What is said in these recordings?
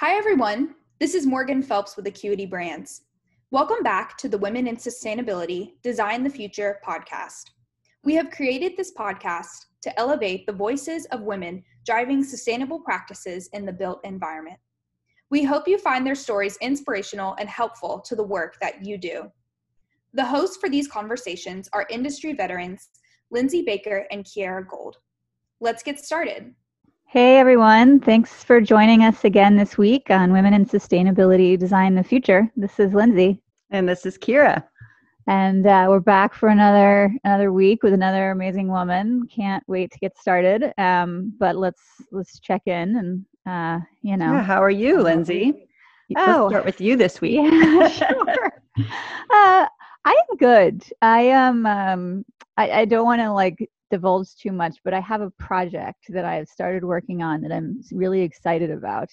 Hi, everyone. This is Morgan Phelps with Acuity Brands. Welcome back to the Women in Sustainability Design the Future podcast. We have created this podcast to elevate the voices of women driving sustainable practices in the built environment. We hope you find their stories inspirational and helpful to the work that you do. The hosts for these conversations are industry veterans Lindsay Baker and Kira Gould. Let's get started. Hey everyone, thanks for joining us again this week on Women in Sustainability Design the Future. This is Lindsay. And this is Kira. And uh, we're back for another another week with another amazing woman. Can't wait to get started. Um, but let's let's check in and uh, you know. Yeah, how are you, Lindsay? Oh, let's start with you this week. Yeah, sure. uh, I am good. I am. Um, I, I don't want to like divulge too much, but I have a project that I have started working on that I'm really excited about.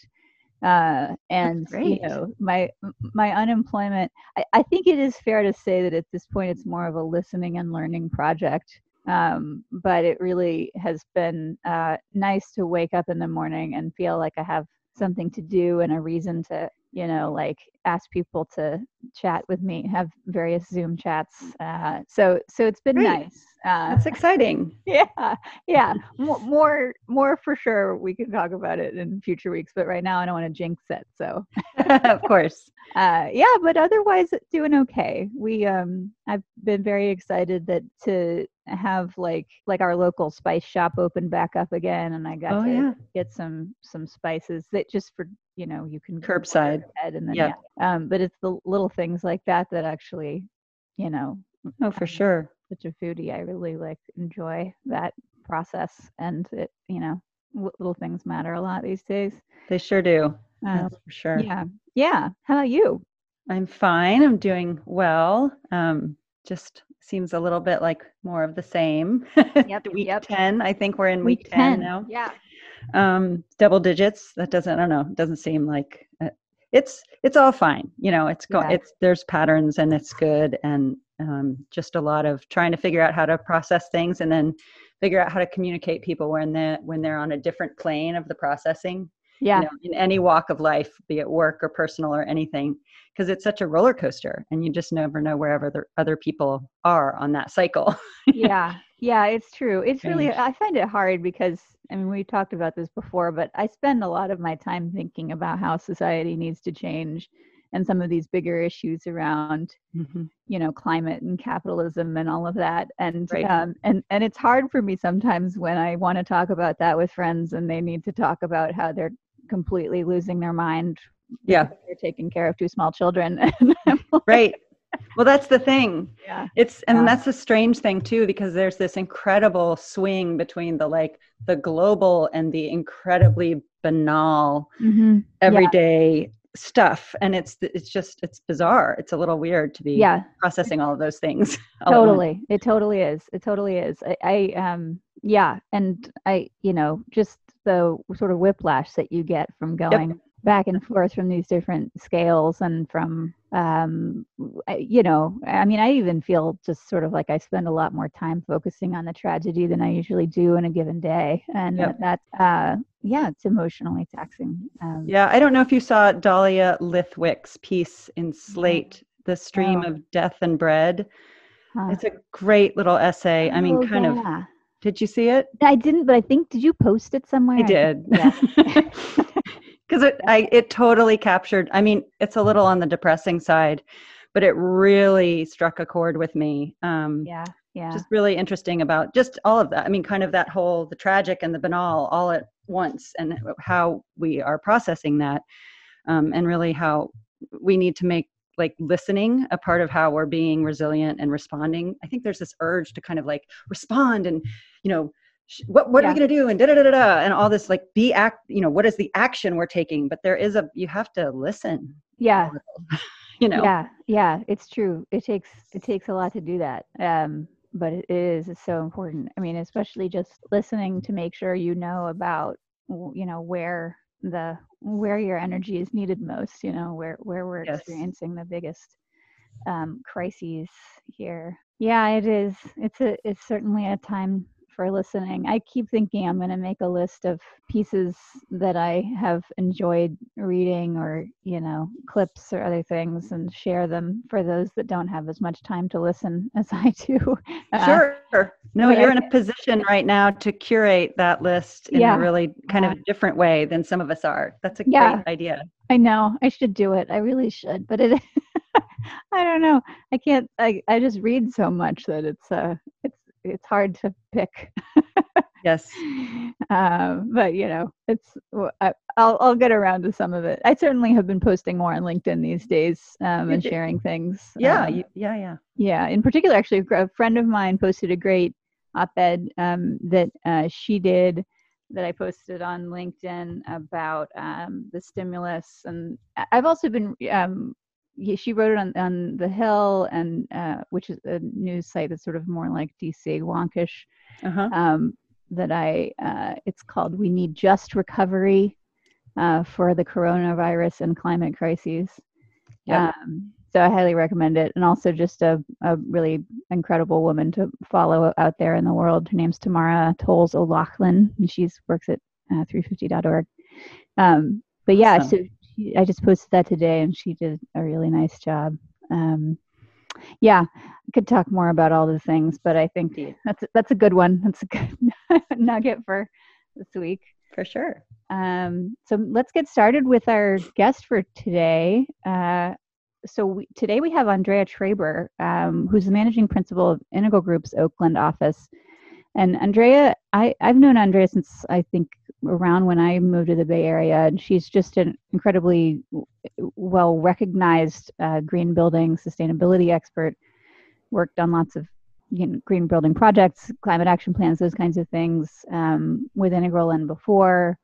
Uh, and you know, my my unemployment. I, I, think it is fair to say that at this point it's more of a listening and learning project. Um, but it really has been uh, nice to wake up in the morning and feel like I have something to do and a reason to you know like ask people to chat with me have various zoom chats uh, so so it's been Great. nice uh, that's exciting yeah yeah more more for sure we can talk about it in future weeks but right now i don't want to jinx it so of course uh, yeah but otherwise doing okay we um i've been very excited that to have like like our local spice shop open back up again and i got oh, to yeah. get some some spices that just for you know you can curbside and then yeah. yeah. um but it's the little things like that that actually you know oh for sure such a foodie i really like enjoy that process and it you know little things matter a lot these days they sure do um, for sure yeah yeah how about you i'm fine i'm doing well um just seems a little bit like more of the same. Yep. week yep. 10. I think we're in week, week 10, 10, now. Yeah. Um, double digits. That doesn't, I don't know, doesn't seem like uh, it's, it's all fine. You know, it's going, yeah. it's, there's patterns and it's good. And um, just a lot of trying to figure out how to process things and then figure out how to communicate people when they're, when they're on a different plane of the processing yeah you know, in any walk of life be it work or personal or anything because it's such a roller coaster and you just never know wherever the other people are on that cycle yeah yeah it's true. It's really i find it hard because i mean we talked about this before but i spend a lot of my time thinking about how society needs to change and some of these bigger issues around mm-hmm. you know climate and capitalism and all of that. And right. um, and and it's hard for me sometimes when i want to talk about that with friends and they need to talk about how they're completely losing their mind yeah. they're taking care of two small children. Right well that's the thing. Yeah. It's and yeah. that's a strange thing too because there's this incredible swing between the like the global and the incredibly banal mm-hmm. everyday yeah. stuff. And it's it's just it's bizarre. It's a little weird to be yeah. processing all of those things. Totally. It totally is. It totally is. I, I um yeah. And i you know just the sort of whiplash that you get from going yep. Back and forth from these different scales and from um, you know i mean i even feel just sort of like i spend a lot more time focusing on the tragedy than i usually do in a given day and yep. that uh, yeah it's emotionally taxing um, yeah i don't know if you saw dahlia lithwick's piece in slate the stream oh. of death and bread huh. it's a great little essay i mean oh, kind yeah. of did you see it? I didn't, but I think did you post it somewhere? I did. Yeah. Because it, I, it totally captured. I mean, it's a little on the depressing side, but it really struck a chord with me. Um, yeah, yeah. Just really interesting about just all of that. I mean, kind of that whole the tragic and the banal all at once, and how we are processing that, um, and really how we need to make like listening a part of how we're being resilient and responding i think there's this urge to kind of like respond and you know what what yeah. are we going to do? And da da da da and all this like be act you know what is the action we're taking? But there is a you have to listen. Yeah. You know? Yeah yeah it's true. It takes it takes a lot to do that um but it is it's so important. I mean especially just listening to make sure you know about you know where the where your energy is needed most you know where where we're yes. experiencing the biggest um, crises here. Yeah it is. It's a it's certainly a time for listening. I keep thinking I'm going to make a list of pieces that I have enjoyed reading or, you know, clips or other things and share them for those that don't have as much time to listen as I do. Uh, sure. No, you're in a position right now to curate that list in yeah. a really kind of a different way than some of us are. That's a yeah. great idea. I know. I should do it. I really should. But it I don't know. I can't I I just read so much that it's uh it's it's hard to pick. yes. Um, but you know, it's I, will I'll get around to some of it. I certainly have been posting more on LinkedIn these days um, and sharing things. Yeah, um, yeah, yeah. Yeah. In particular, actually, a friend of mine posted a great op-ed um, that uh, she did that I posted on LinkedIn about um, the stimulus, and I've also been um, she wrote it on, on the Hill, and uh, which is a news site that's sort of more like DC wonkish. Uh-huh. Um, that I, uh, it's called "We Need Just Recovery uh, for the Coronavirus and Climate Crises." Yep. Um, so I highly recommend it, and also just a, a really incredible woman to follow out there in the world. Her name's Tamara Toles O'Laughlin, and she works at uh, 350.org. Um, but yeah, awesome. so she, I just posted that today, and she did a really nice job. Um, yeah, I could talk more about all the things, but I think that's that's a good one. That's a good nugget for this week for sure. Um, so let's get started with our guest for today. Uh, so we, today we have Andrea Traber, um, who's the managing principal of Integral Group's Oakland office. And Andrea, I, I've known Andrea since I think around when I moved to the Bay Area, and she's just an incredibly well recognized uh, green building sustainability expert. Worked on lots of you know, green building projects, climate action plans, those kinds of things um, with Integral and before.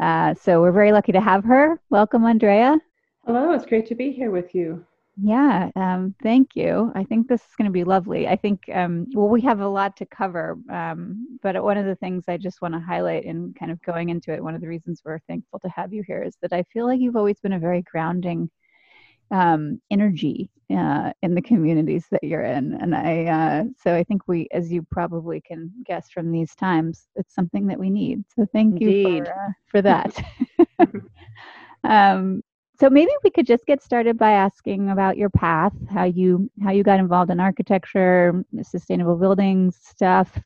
Uh, so we're very lucky to have her. Welcome, Andrea. Hello, it's great to be here with you. Yeah, um, thank you. I think this is going to be lovely. I think, um, well, we have a lot to cover, um, but one of the things I just want to highlight in kind of going into it, one of the reasons we're thankful to have you here is that I feel like you've always been a very grounding um, energy uh, in the communities that you're in. And I, uh, so I think we, as you probably can guess from these times, it's something that we need. So thank Indeed. you for, uh, for that. um, so maybe we could just get started by asking about your path, how you how you got involved in architecture, sustainable buildings stuff.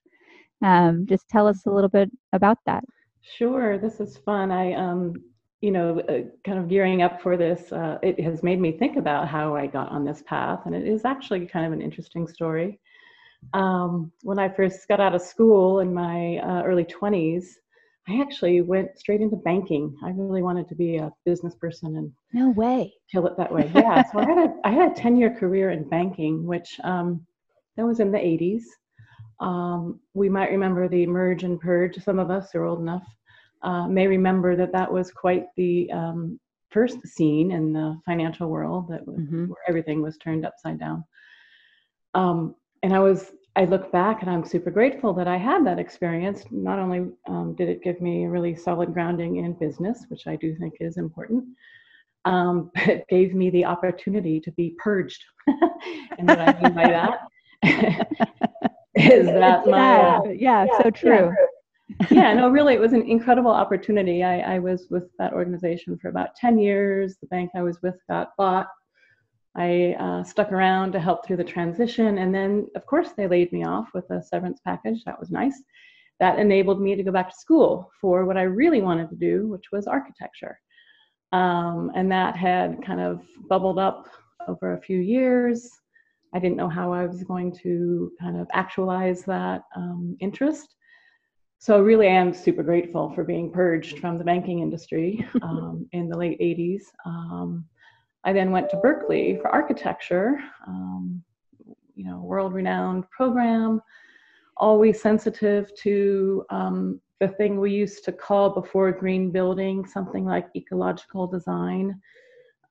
Um, just tell us a little bit about that. Sure, this is fun. I um, you know, uh, kind of gearing up for this, uh, it has made me think about how I got on this path, and it is actually kind of an interesting story. Um, when I first got out of school in my uh, early 20s, I actually went straight into banking. I really wanted to be a business person and no way kill it that way. Yeah, so I had a I had a ten year career in banking, which um, that was in the '80s. Um, we might remember the merge and purge. Some of us are old enough uh, may remember that that was quite the um, first scene in the financial world that was, mm-hmm. where everything was turned upside down. Um, and I was I look back and I'm super grateful that I had that experience. Not only um, did it give me a really solid grounding in business, which I do think is important, um, but it gave me the opportunity to be purged. and what I mean by that is that my yeah, yeah, so true. Yeah. yeah, no, really, it was an incredible opportunity. I, I was with that organization for about 10 years. The bank I was with got bought I uh, stuck around to help through the transition. And then, of course, they laid me off with a severance package. That was nice. That enabled me to go back to school for what I really wanted to do, which was architecture. Um, and that had kind of bubbled up over a few years. I didn't know how I was going to kind of actualize that um, interest. So, really, I am super grateful for being purged from the banking industry um, in the late 80s. Um, I then went to Berkeley for architecture, um, you know, world-renowned program, always sensitive to um, the thing we used to call before green building, something like ecological design.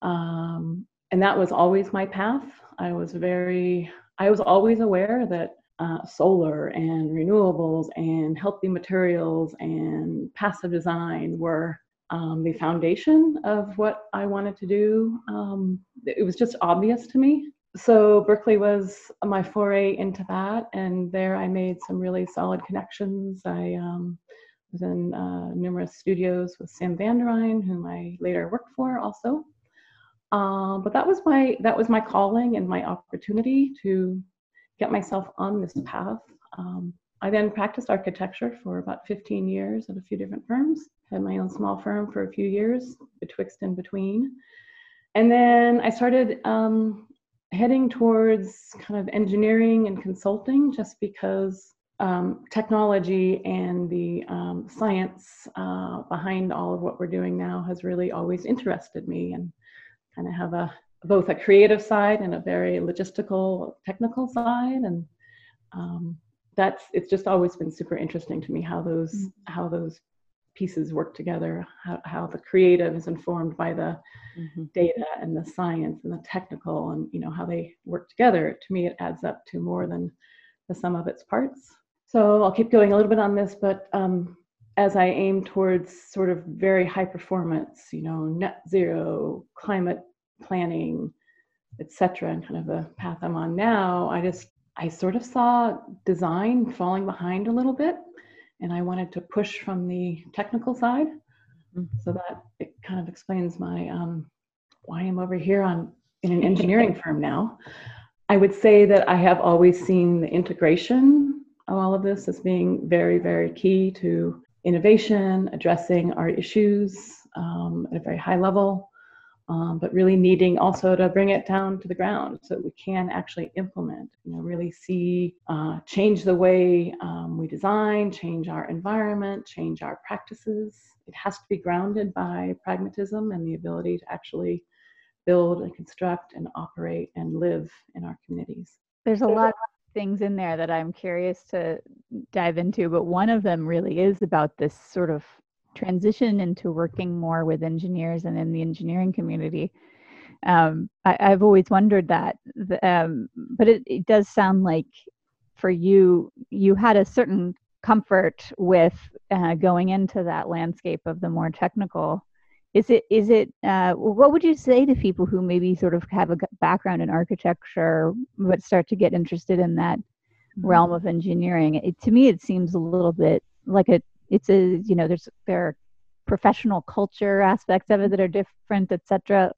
Um, and that was always my path. I was very, I was always aware that uh, solar and renewables and healthy materials and passive design were um, the foundation of what I wanted to do. Um, it was just obvious to me. so Berkeley was my foray into that, and there I made some really solid connections. I um, was in uh, numerous studios with Sim Van der Ryn, whom I later worked for also. Um, but that was my that was my calling and my opportunity to get myself on this path. Um, I then practiced architecture for about 15 years at a few different firms. Had my own small firm for a few years, betwixt and between. And then I started um, heading towards kind of engineering and consulting just because um, technology and the um, science uh, behind all of what we're doing now has really always interested me and kind of have a both a creative side and a very logistical technical side and um, that's it's just always been super interesting to me how those mm-hmm. how those pieces work together how, how the creative is informed by the mm-hmm. data and the science and the technical and you know how they work together. To me it adds up to more than the sum of its parts. So i'll keep going a little bit on this but um, as i aim towards sort of very high performance you know net zero climate planning etc and kind of the path i'm on now i just i sort of saw design falling behind a little bit and I wanted to push from the technical side. Mm-hmm. So that it kind of explains my um, why I'm over here on in an engineering firm now. I would say that I have always seen the integration of all of this as being very, very key to innovation, addressing our issues um, at a very high level um, but really needing also to bring it down to the ground so that we can actually implement, you know, really see, uh, change the way um, we design, change our environment, change our practices. It has to be grounded by pragmatism and the ability to actually build and construct and operate and live in our communities. There's a lot of things in there that I'm curious to dive into, but one of them really is about this sort of transition into working more with engineers and in the engineering community. Um, I, have always wondered that, um, but it, it does sound like for you, you had a certain comfort with uh, going into that landscape of the more technical. Is it? Is it? Uh, what would you say to people who maybe sort of have a background in architecture but start to get interested in that mm-hmm. realm of engineering? It, to me, it seems a little bit like a it's a you know there's there are professional culture aspects of it that are different etc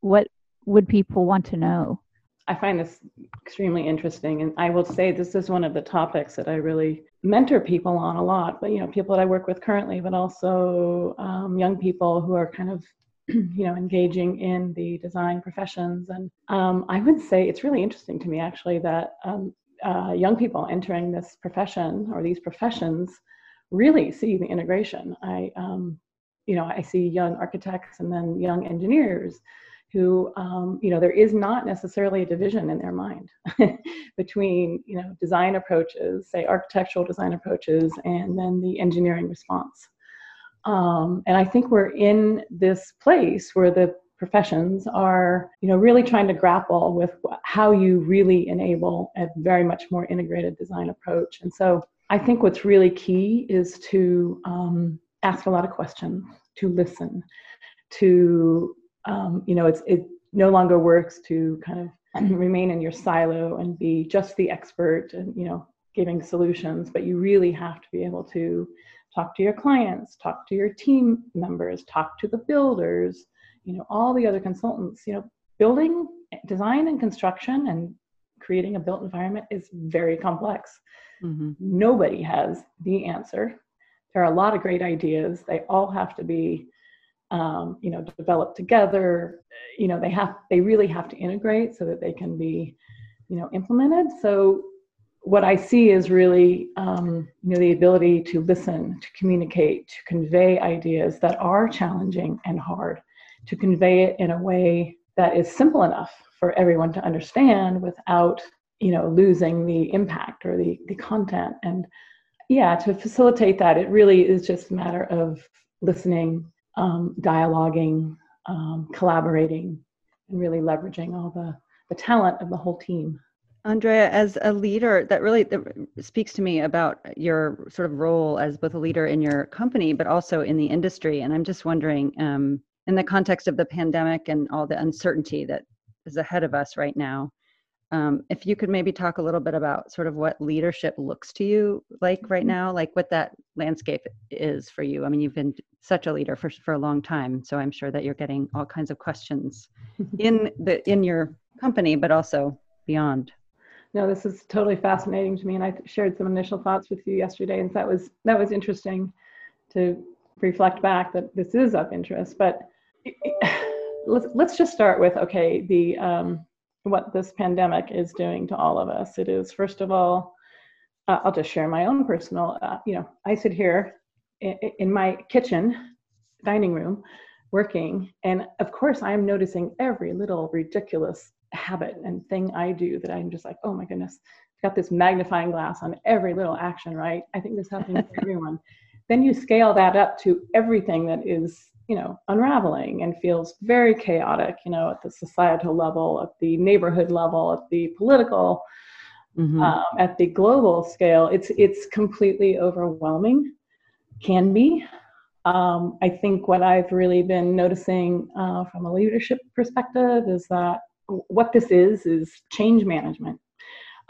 what would people want to know? I find this extremely interesting and i will say this is one of the topics that i really mentor people on a lot but you know people that i work with currently but also um, young people who are kind of you know engaging in the design professions. And um, i would say it's really interesting to me actually that um, uh, young people entering this profession or these professions really see the integration. I, um, you know, I see young architects and then young engineers who, um, you know, there is not necessarily a division in their mind between, you know, design approaches, say architectural design approaches, and then the engineering response. Um, and I think we're in this place where the professions are you know really trying to grapple with how you really enable a very much more integrated design approach. And so I think what's really key is to um, ask a lot of questions, to listen, to um, you know, it's it no longer works to kind of remain in your silo and be just the expert and you know giving solutions, but you really have to be able to talk to your clients, talk to your team members, talk to the builders, you know, all the other consultants. You know, building, design, and construction and creating a built environment is very complex. Mm-hmm. Nobody has the answer. There are a lot of great ideas. They all have to be, um, you know, developed together. You know, they have they really have to integrate so that they can be, you know, implemented. So what I see is really, um, you know, the ability to listen, to communicate, to convey ideas that are challenging and hard, to convey it in a way that is simple enough for everyone to understand without you know losing the impact or the, the content. And yeah to facilitate that it really is just a matter of listening um, dialoguing um, collaborating and really leveraging all the, the talent of the whole team. Andrea as a leader that really speaks to me about your sort of role as both a leader in your company but also in the industry. And i'm just wondering um, in the context of the pandemic and all the uncertainty that is ahead of us right now um, if you could maybe talk a little bit about sort of what leadership looks to you like right Mm-hmm. now, like what that landscape is for you. I mean, you've been such a leader for for a long time, so I'm sure that you're getting all kinds of questions in the in your company, but also beyond. No, this is totally fascinating to me, and I shared some initial thoughts with you yesterday, and that was that was interesting to reflect back that this is of interest. But let's let's just start with okay, the um, what this pandemic is doing to all of us. It is first of all, uh, I'll just share my own personal. Uh, you know, I sit here in, in my kitchen, dining room, working, and of course, I am noticing every little ridiculous habit and thing I do that I'm just like, oh my goodness, got this magnifying glass on every little action, right? I think this happens to everyone. Then you scale that up to everything that is, you know, unraveling and feels very chaotic, you know, at the societal level, at the neighborhood level, at the political, Mhm. um, at the global scale. It's it's completely overwhelming, can be. Um, I think what I've really been noticing uh, from a leadership perspective is that what this is is change management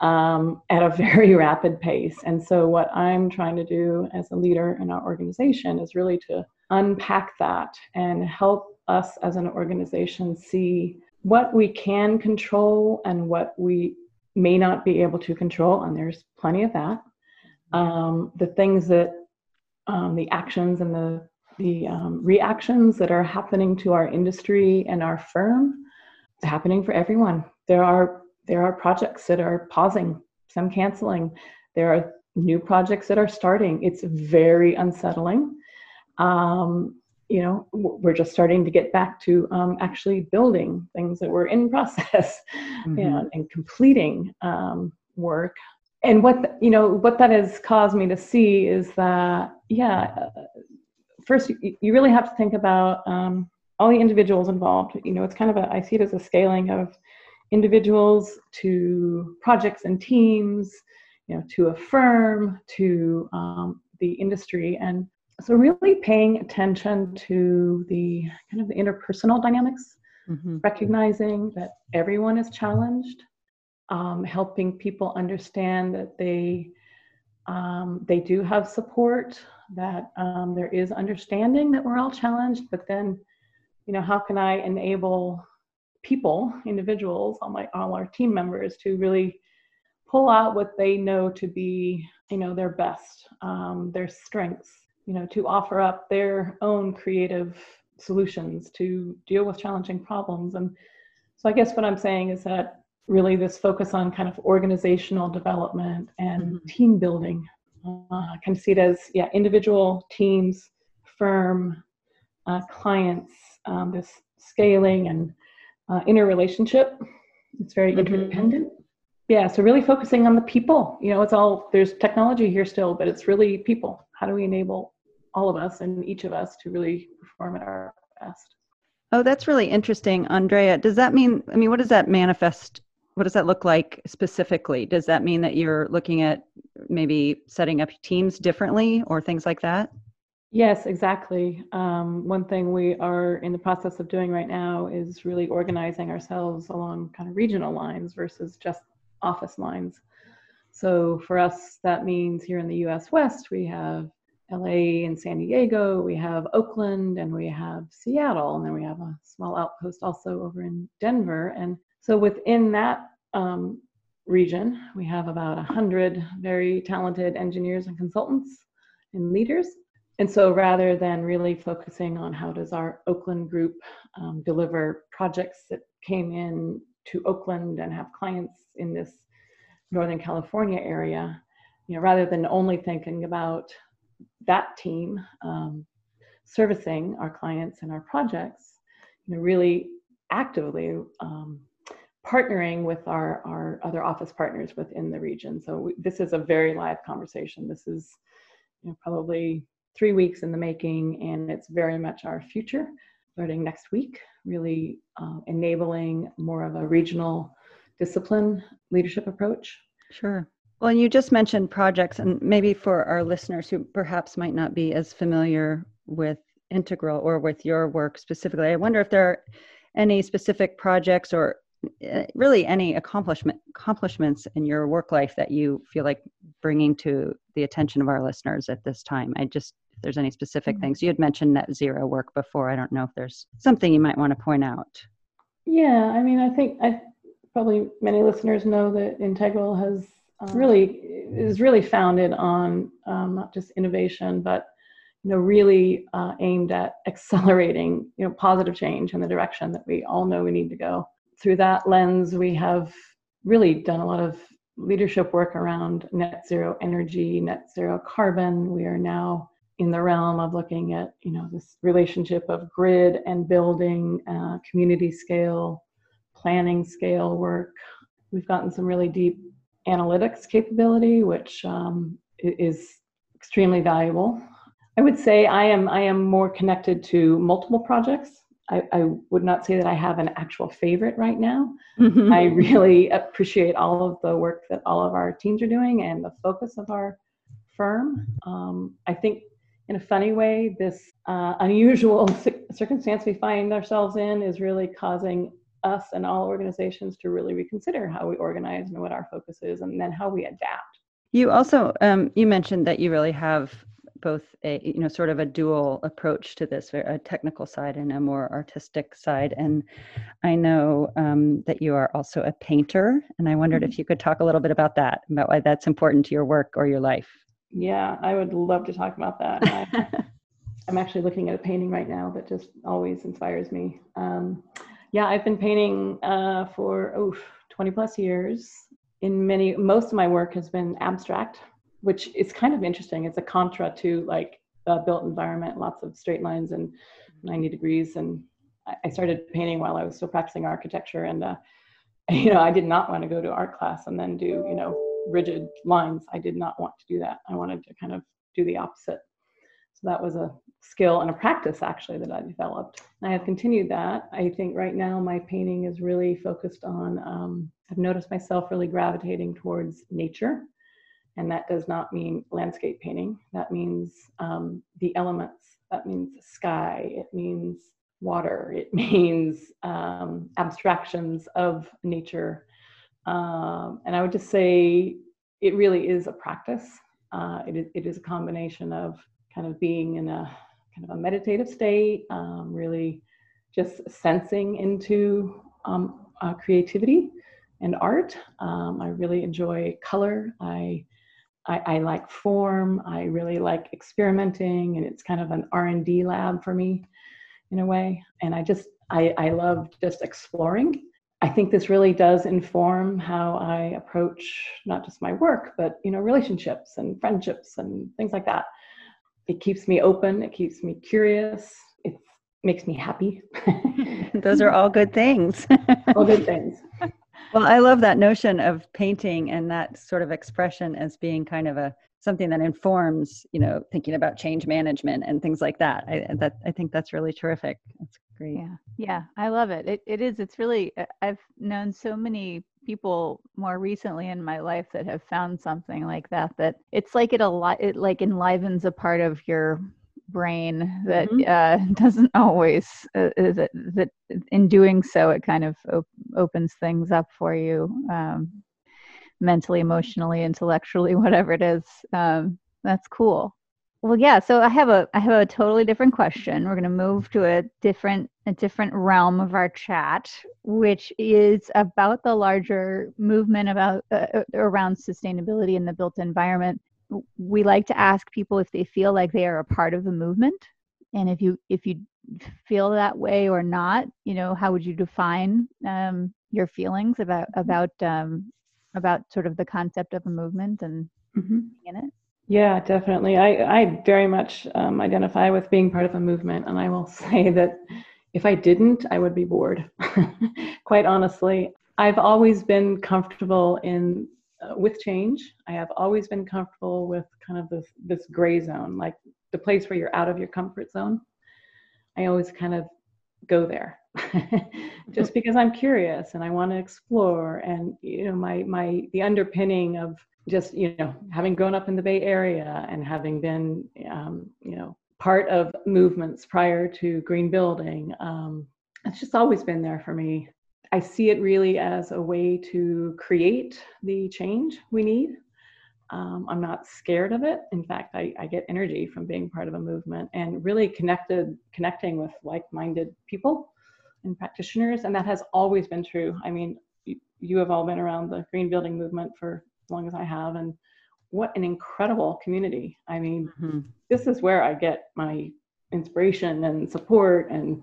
um, at a very rapid pace. And so, what I'm trying to do as a leader in our organization is really to unpack that and help us as an organization see what we can control and what we may not be able to control. And there's plenty of that. Um, the things that, um, the actions and the the um, reactions that are happening to our industry and our firm it's happening for everyone. There are there are projects that are pausing, some canceling. There are new projects that are starting. It's very unsettling. Um, you know, we're just starting to get back to um, actually building things that were in process Mhm. and, and completing um, work. And what th- you know, what that has caused me to see is that, yeah, uh, first you, you really have to think about um, all the individuals involved. You know, it's kind of a I see it as a scaling of individuals to projects and teams, you know, to a firm, to um, the industry, and so really paying attention to the kind of the interpersonal dynamics, Mhm. recognizing that everyone is challenged, um, helping people understand that they um, they do have support, that um, there is understanding that we're all challenged, but then, you know, how can I enable people, individuals, all my all our team members to really pull out what they know to be, you know, their best, um, their strengths, you know, to offer up their own creative solutions to deal with challenging problems. And so I guess what I'm saying is that really this focus on kind of organizational development and Mhm. team building. Uh, I can see it as, yeah, individual teams, firm, uh, clients, um, this scaling and uh, interrelationship. It's very Mhm. interdependent. Yeah, so really focusing on the people. You know, it's all, there's technology here still, but it's really people. How do we enable all of us and each of us to really perform at our best? Oh, that's really interesting, Andrea. Does that mean, I mean, what does that manifest? What does that look like specifically? Does that mean that you're looking at maybe setting up teams differently or things like that? Yes, exactly. Um, one thing we are in the process of doing right now is really organizing ourselves along kind of regional lines versus just office lines. So for us, that means here in the US West, we have LA and San Diego, we have Oakland, and we have Seattle, and then we have a small outpost also over in Denver. And so within that um, region, we have about 100 very talented engineers and consultants and leaders. And so rather than really focusing on how does our Oakland group um, deliver projects that came in to Oakland and have clients in this Northern California area, you know, rather than only thinking about that team um, servicing our clients and our projects, you know, really actively um, partnering with our, our other office partners within the region. So we, this is a very live conversation. This is you know, probably three weeks in the making, and it's very much our future. Starting next week, really uh, enabling more of a regional discipline leadership approach. Sure. Well, you just mentioned projects, and maybe for our listeners who perhaps might not be as familiar with Integral or with your work specifically, I wonder if there are any specific projects or uh, really any accomplishment accomplishments in your work life that you feel like bringing to the attention of our listeners at this time? I just if there's any specific mm-hmm. things. You had mentioned net zero work before. I don't know if there's something you might want to point out. Yeah i mean i think i probably many listeners know that integral has um, really is really founded on um, not just innovation but you know really uh, aimed at accelerating you know positive change in the direction that we all know we need to go. Through that lens we have really done a lot of leadership work around net zero energy net zero carbon. We are now in the realm of looking at you know this relationship of grid and building uh, community scale planning scale work. We've gotten some really deep analytics capability, which um, is extremely valuable. I would say I am I am more connected to multiple projects. I, I would not say that I have an actual favorite right now. Mm-hmm. I really appreciate all of the work that all of our teams are doing and the focus of our firm. Um, I think in a funny way, this uh, unusual circumstance we find ourselves in is really causing us and all organizations to really reconsider how we organize and what our focus is and then how we adapt. You also um, you mentioned that you really have both a you know sort of a dual approach to this a technical side and a more artistic side. And i know um, that you are also a painter and i wondered mm-hmm. if you could talk a little bit about that about why that's important to your work or your life. Yeah i would love to talk about that. I, am actually looking at a painting right now that just always inspires me. Um, yeah, I've been painting uh, for oh, 20 plus years. In many, most of my work has been abstract, which is kind of interesting. It's a contra to like the built environment, lots of straight lines and 90 degrees. And I started painting while I was still practicing architecture, and uh, you know, I did not want to go to art class and then do you know rigid lines. I did not want to do that. I wanted to kind of do the opposite. So that was a skill and a practice actually that I developed. I have continued that. I think right now my painting is really focused on, um, I've noticed myself really gravitating towards nature. And that does not mean landscape painting. That means um, the elements. That means sky. It means water. It means um, abstractions of nature. Um, and I would just say it really is a practice. Uh, it, it is a combination of kind of being in a kind of a meditative state, um, really just sensing into um, uh, creativity and art. Um, I really enjoy color. I, I, I like form. I really like experimenting, and it's kind of an R and D lab for me, in a way. And I just I, I love just exploring. I think this really does inform how I approach not just my work, but you know relationships and friendships and things like that it keeps me open. It keeps me curious. It makes me happy. Those are all good things. All good things. Well i love that notion of painting and that sort of expression as being kind of a something that informs you know thinking about change management and things like that. I that i think that's really terrific. That's great. Yeah. Yeah i love it. It, it is. It's really uh, i've known so many people more recently in my life that have found something like that that it's like it a lot it like enlivens a part of your brain that mm-hmm. uh, doesn't always uh, that that in doing so it kind of op- opens things up for you um, mentally emotionally intellectually whatever it is um, that's cool well, yeah. So I have a I have a totally different question. We're going to move to a different a different realm of our chat, which is about the larger movement about uh, uh, around sustainability in the built environment. We like to ask people if they feel like they are a part of the movement, and if you if you feel that way or not, you know, how would you define um, your feelings about about um, about sort of the concept of a movement and mm-hmm. in it? Yeah, definitely. I, I very much um, identify with being part of a movement. And I will say that if I didn't, I would be bored. Quite honestly, I've always been comfortable in uh, with change. I have always been comfortable with kind of this this gray zone, like the place where you're out of your comfort zone. I always kind of go there just because I'm curious and I want to explore and you know my my the underpinning of just you know having grown up in the bay area and having been um, you know part of movements prior to green building um, it's just always been there for me I see it really as a way to create the change we need. Um, I'm not scared of it. In fact, I, I, get energy from being part of a movement and really connected, connecting with like-minded people and practitioners, and that has always been true. I mean, you, you have all been around the green building movement for as long as I have, and what an incredible community. I mean, mm-hmm. this is where I get my inspiration and support and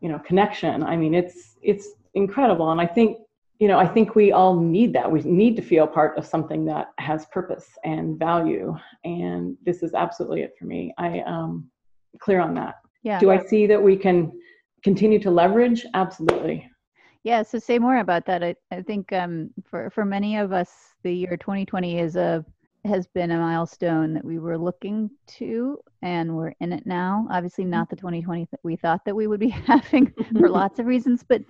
you know connection. I mean, it's it's incredible, and I think you know I think we all need that. We need to feel part of something that has purpose and value, and this is absolutely it for me. I um clear on that. Yeah. Do I see that we can continue to leverage? Absolutely. Yeah, so say more about that. I, I think um, for for many of us, the year 2020 is a has been a milestone that we were looking to and we're in it now. Obviously mm-hmm. not the 2020 that we thought that we would be having for lots of reasons but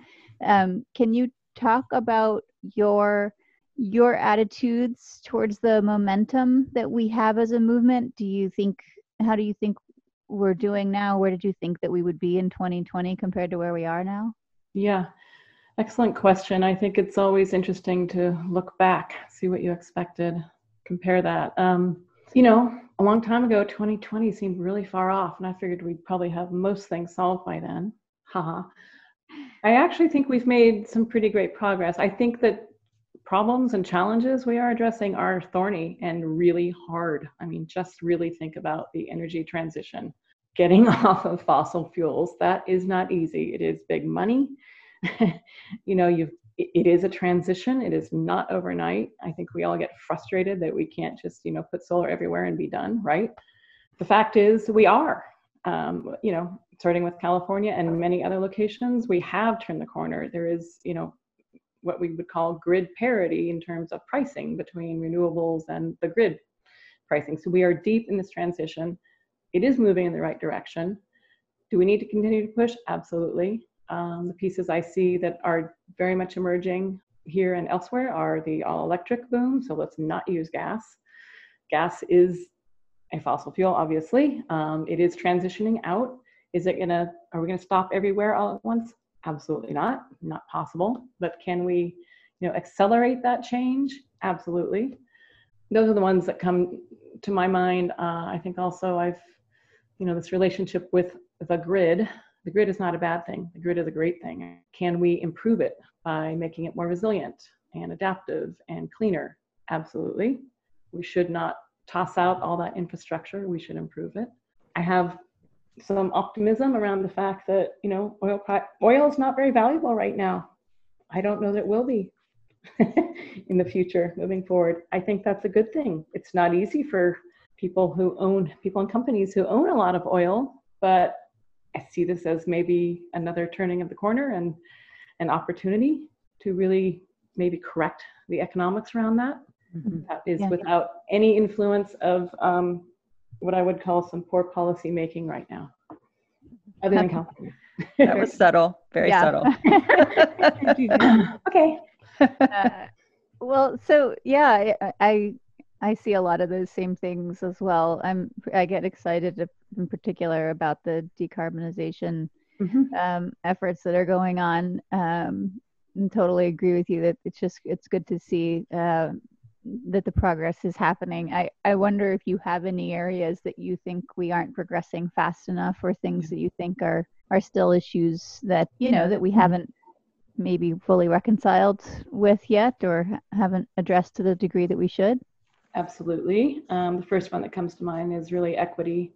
um, can you talk about your your attitudes towards the momentum that we have as a movement? Do you think how do you think we're doing now? Where did you think that we would be in 2020 compared to where we are now? Yeah excellent question i think it's always interesting to look back see what you expected compare that. Um, you know, a long time ago, 2020 seemed really far off, and I figured we'd probably have most things solved by then. Haha. I actually think we've made some pretty great progress. I think that problems and challenges we are addressing are thorny and really hard. I mean, just really think about the energy transition. Getting off of fossil fuels, that is not easy. It is big money. you know, you've it is a transition. It is not overnight. I think we all get frustrated that we can't just you know put solar everywhere and be done right? The fact is we are. Um, you know starting with california and many other locations we have turned the corner. There is you know what we would call grid parity in terms of pricing between renewables and the grid pricing. So we are deep in this transition. It is moving in the right direction. Do we need to continue to push? Absolutely um, the pieces I see that are very much emerging here and elsewhere are the all electric boom. So let's not use gas. Gas is a fossil fuel, obviously. Um, it is transitioning out. Is it gonna, are we gonna stop everywhere all at once? Absolutely not, not possible. But can we, you know, accelerate that change? Absolutely. Those are the ones that come to my mind. Uh, I think also I've, you know, this relationship with the grid the grid is not a bad thing. The grid is a great thing. Can we improve it by making it more resilient and adaptive and cleaner? Absolutely. We should not toss out all that infrastructure. We should improve it. I have some optimism around the fact that you know oil oil is not very valuable right now. I don't know that it will be in the future moving forward. I think that's a good thing. It's not easy for people who own people and companies who own a lot of oil, but I see this as maybe another turning of the corner and an opportunity to really maybe correct the economics around that. Mm-hmm. that is yeah. without any influence of um, what I would call some poor policy making right now, other than California. that was subtle, very subtle. okay. Uh, well, so yeah, I, I I see a lot of those same things as well. I'm I get excited in particular about the decarbonization mm-hmm. um, efforts that are going on. Um, and totally agree with you that it's just it's good to see uh, that the progress is happening. I I wonder if you have any areas that you think we aren't progressing fast enough, or things that you think are are still issues that you know that we mm-hmm. haven't maybe fully reconciled with yet or haven't addressed to the degree that we should Absolutely. Um, the first one that comes to mind is really equity.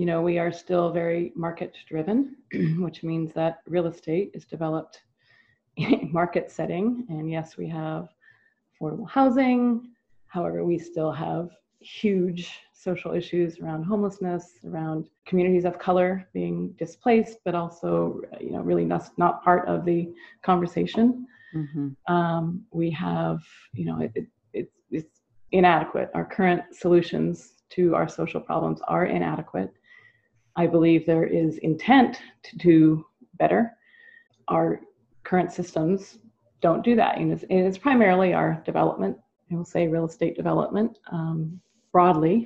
You know, we are still very market driven, which means that real estate is developed in a market setting. And yes, we have affordable housing. However, we still have huge social issues around homelessness, around communities of color being displaced, but also, you know, really not, not part of the conversation. Mm-hmm. Um, we have, you know, it, it, it's inadequate. Our current solutions to our social problems are inadequate. I believe there is intent to do better. Our current systems don't do that. And it's, and it's primarily our development, I will say real estate development um, broadly.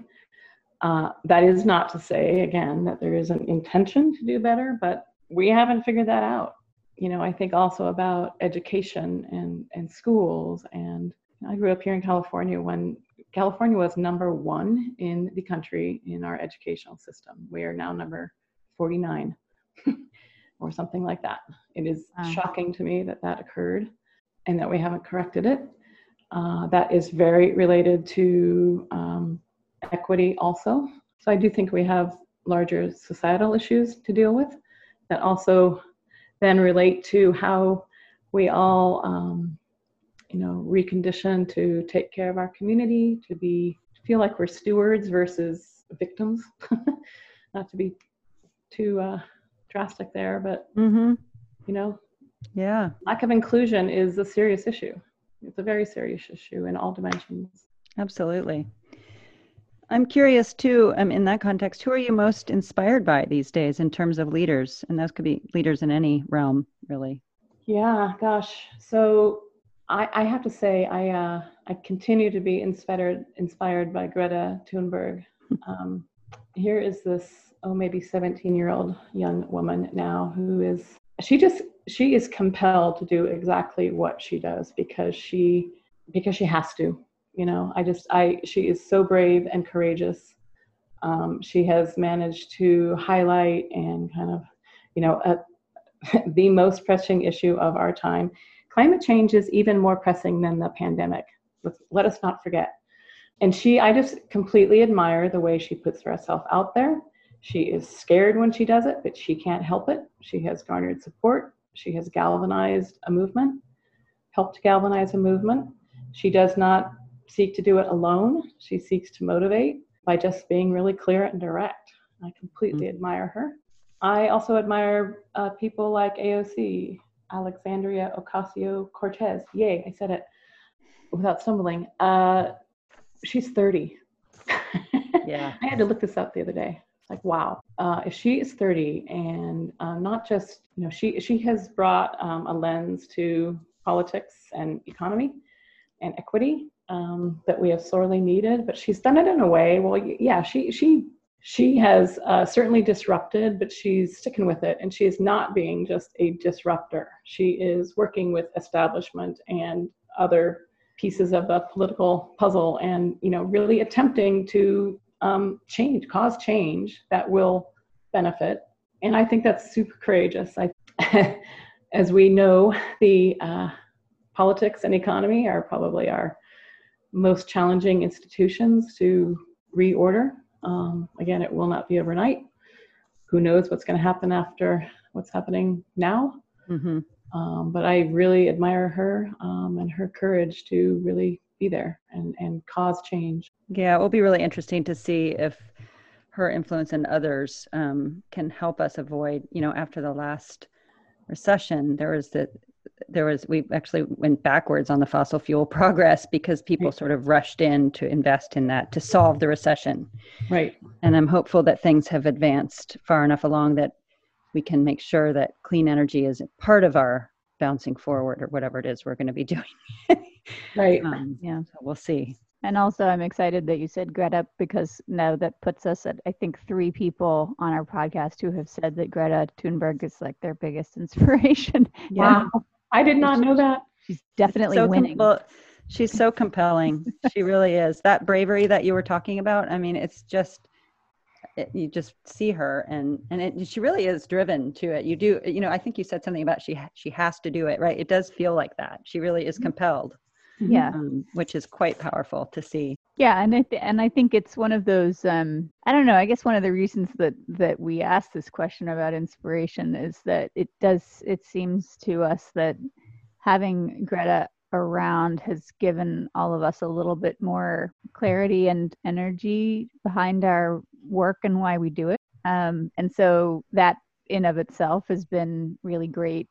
Uh, that is not to say, again, that there is an intention to do better, but we haven't figured that out. you know, I think also about education and, and schools. And I grew up here in California when California was number one in the country in our educational system. We are now number 49 or something like that. It is wow. shocking to me that that occurred and that we haven't corrected it. Uh, that is very related to um, equity also. So I do think we have larger societal issues to deal with that also then relate to how we all, um, you know, reconditioned to take care of our community, to be feel like we're stewards versus victims. Not to be too uh, drastic there, but mm-hmm. you know, yeah, lack of inclusion is a serious issue. It's a very serious issue in all dimensions. Absolutely. I'm curious too, um, in that context, who are you most inspired by these days in terms of leaders? And those could be leaders in any realm, really. Yeah, gosh. So I, I have to say, I uh, I continue to be inspired inspired by Greta Thunberg. Um, here is this oh maybe 17 year old young woman now who is she just she is compelled to do exactly what she does because she because she has to you know i just i she is so brave and courageous um, she has managed to highlight and kind of you know uh, the most pressing issue of our time climate change is even more pressing than the pandemic Let's, let us not forget and she i just completely admire the way she puts herself out there she is scared when she does it but she can't help it she has garnered support she has galvanized a movement helped galvanize a movement she does not seek to do it alone. She seeks to motivate by just being really clear and direct. I completely mm-hmm. admire her. I also admire uh, people like AOC, Alexandria Ocasio Cortez. Yay, I said it without stumbling. Uh, she's 30. yeah. I had to look this up the other day. Like, wow. Uh, if she is 30 and uh, not just, you know, she, she has brought um, a lens to politics and economy and equity um, that we have sorely needed. But she's done it in a way. Well, yeah, she she she has uh, certainly disrupted, but she's sticking with it, and she is not being just a disruptor. She is working with establishment and other pieces of the political puzzle, and you know, really attempting to um, change, cause change that will benefit. And I think that's super courageous. I, as we know, the uh, politics and economy are probably our most challenging institutions to reorder. Um, again, it will not be overnight. Who knows what's going to happen after what's happening now? Mm-hmm. Um, but I really admire her um, and her courage to really be there and, and cause change. Yeah, it will be really interesting to see if her influence and others um, can help us avoid, you know, after the last recession, there was the there was we actually went backwards on the fossil fuel progress because people right. sort of rushed in to invest in that to solve the recession right and i'm hopeful that things have advanced far enough along that we can make sure that clean energy is part of our bouncing forward or whatever it is we're going to be doing right um, yeah so we'll see and also, I'm excited that you said Greta because now that puts us at, I think, three people on our podcast who have said that Greta Thunberg is like their biggest inspiration. Yeah. Wow. I did not know that. She's definitely so winning. Com- she's so compelling. she really is. That bravery that you were talking about, I mean, it's just it, you just see her and and it, she really is driven to it you do you know i think you said something about she she has to do it right it does feel like that she really is mm-hmm. compelled yeah um, which is quite powerful to see yeah and I th- and i think it's one of those um i don't know i guess one of the reasons that that we ask this question about inspiration is that it does it seems to us that having greta around has given all of us a little bit more clarity and energy behind our work and why we do it. Um and so that in of itself has been really great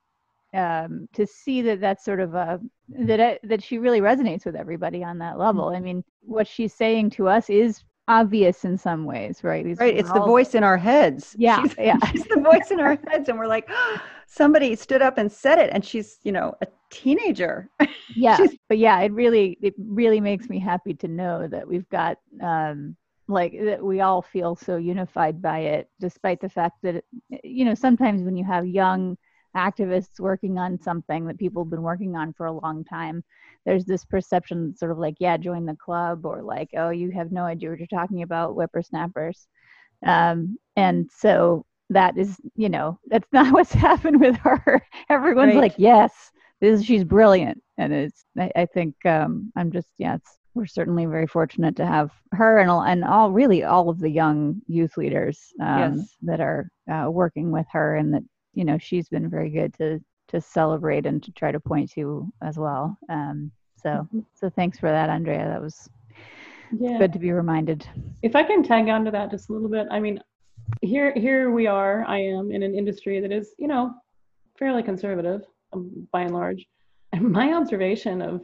um, to see that that's sort of a that I, that she really resonates with everybody on that level. I mean, what she's saying to us is obvious in some ways, right? These right. It's the voice in our heads. Yeah, she's, yeah. She's the voice in our heads, and we're like, oh, somebody stood up and said it, and she's you know a teenager. Yeah, but yeah, it really it really makes me happy to know that we've got. um like that we all feel so unified by it despite the fact that you know sometimes when you have young activists working on something that people have been working on for a long time, there's this perception sort of like, yeah, join the club, or like, oh, you have no idea what you're talking about, whippersnappers. Um, and so that is, you know, that's not what's happened with her. Everyone's Right. like, yes, this is, she's brilliant. And it's, I, I think um, I'm just, yeah, it's, we're certainly very fortunate to have her and all, and all really all of the young youth leaders um, Yes. that are uh, working with her and that you know she's been very good to to celebrate and to try to point to as well um, so Mhm. so thanks for that andrea that was Yeah. good to be reminded if I can tag onto that just a little bit, I mean, here here we are. I am in an industry that is, you know, fairly conservative um, by and large. And my observation of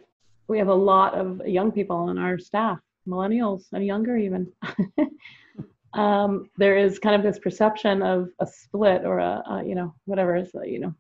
we have a lot of young people on our staff, millennials and younger even. um, there is kind of this perception of a split or a, a you know whatever is you know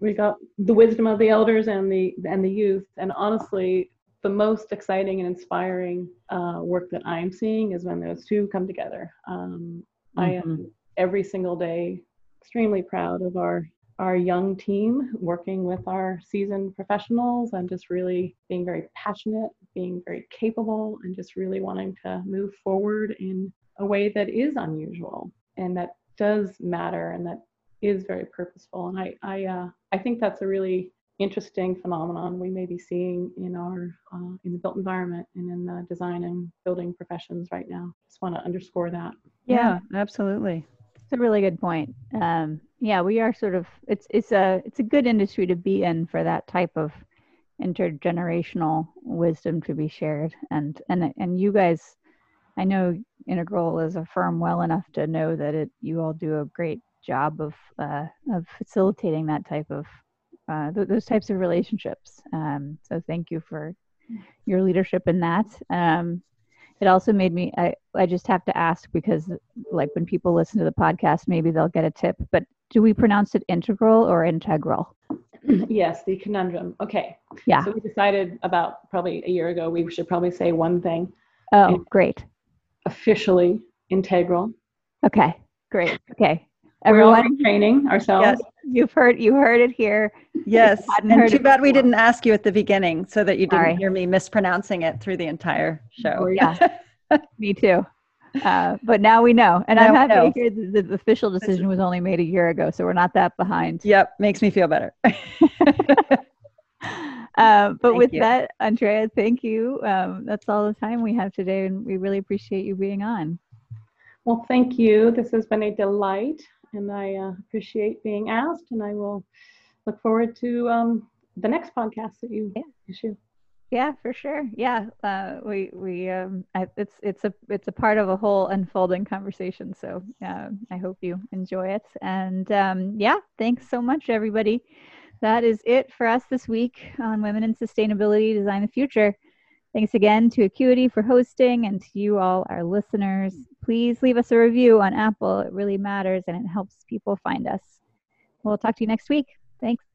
we got the wisdom of the elders and the and the youth and honestly the most exciting and inspiring uh, work that I'm seeing is when those two come together. Um, I am every single day extremely proud of our our young team working with our seasoned professionals and just really being very passionate, being very capable, and just really wanting to move forward in a way that is unusual and that does matter and that is very purposeful. And I I uh, I think that's a really interesting phenomenon we may be seeing in our uh, in the built environment and in the design and building professions right now. Just want to underscore that. Yeah, absolutely. it's a really good point um, yeah we are sort of it's it's a it's a good industry to be in for that type of intergenerational wisdom to be shared and and and you guys i know integral is a firm well enough to know that it you all do a great job of uh, of facilitating that type of uh, th- those types of relationships. Um, so thank you for your leadership in that. Um, it also made me I, I just have to ask because like when people listen to the podcast maybe they'll get a tip but do we pronounce it integral or integral? Yes, the conundrum. Okay. yeah. So we decided about probably a year ago we should probably say one thing. Oh great officially integral. okay great okay We're all everyone training ourselves. Yes. you've heard you heard it here Yes. And too bad we didn't ask you at the beginning so that you didn't Sorry. hear me mispronouncing it through the entire show. Yeah me too uh, but now we know and i'm happy know. to hear that the official decision was only made a year ago so we're not that behind Yep, makes me feel better. uh, but Thank with you. that andrea thank you um, that's all the time we have today and we really appreciate you being on Well, thank you. This has been a delight, and I uh, appreciate being asked. And I will look forward to um, the next podcast that you Yeah. issue. Yeah, for sure. Yeah, uh, we we um, I, it's it's a it's a part of a whole unfolding conversation. So uh, I hope you enjoy it. And um, yeah, thanks so much, everybody. That is it for us this week on Women in Sustainability Design the Future. Thanks again to Acuity for hosting and to you all, our listeners. Please leave us a review on Apple. It really matters and it helps people find us. We'll talk to you next week. Thanks.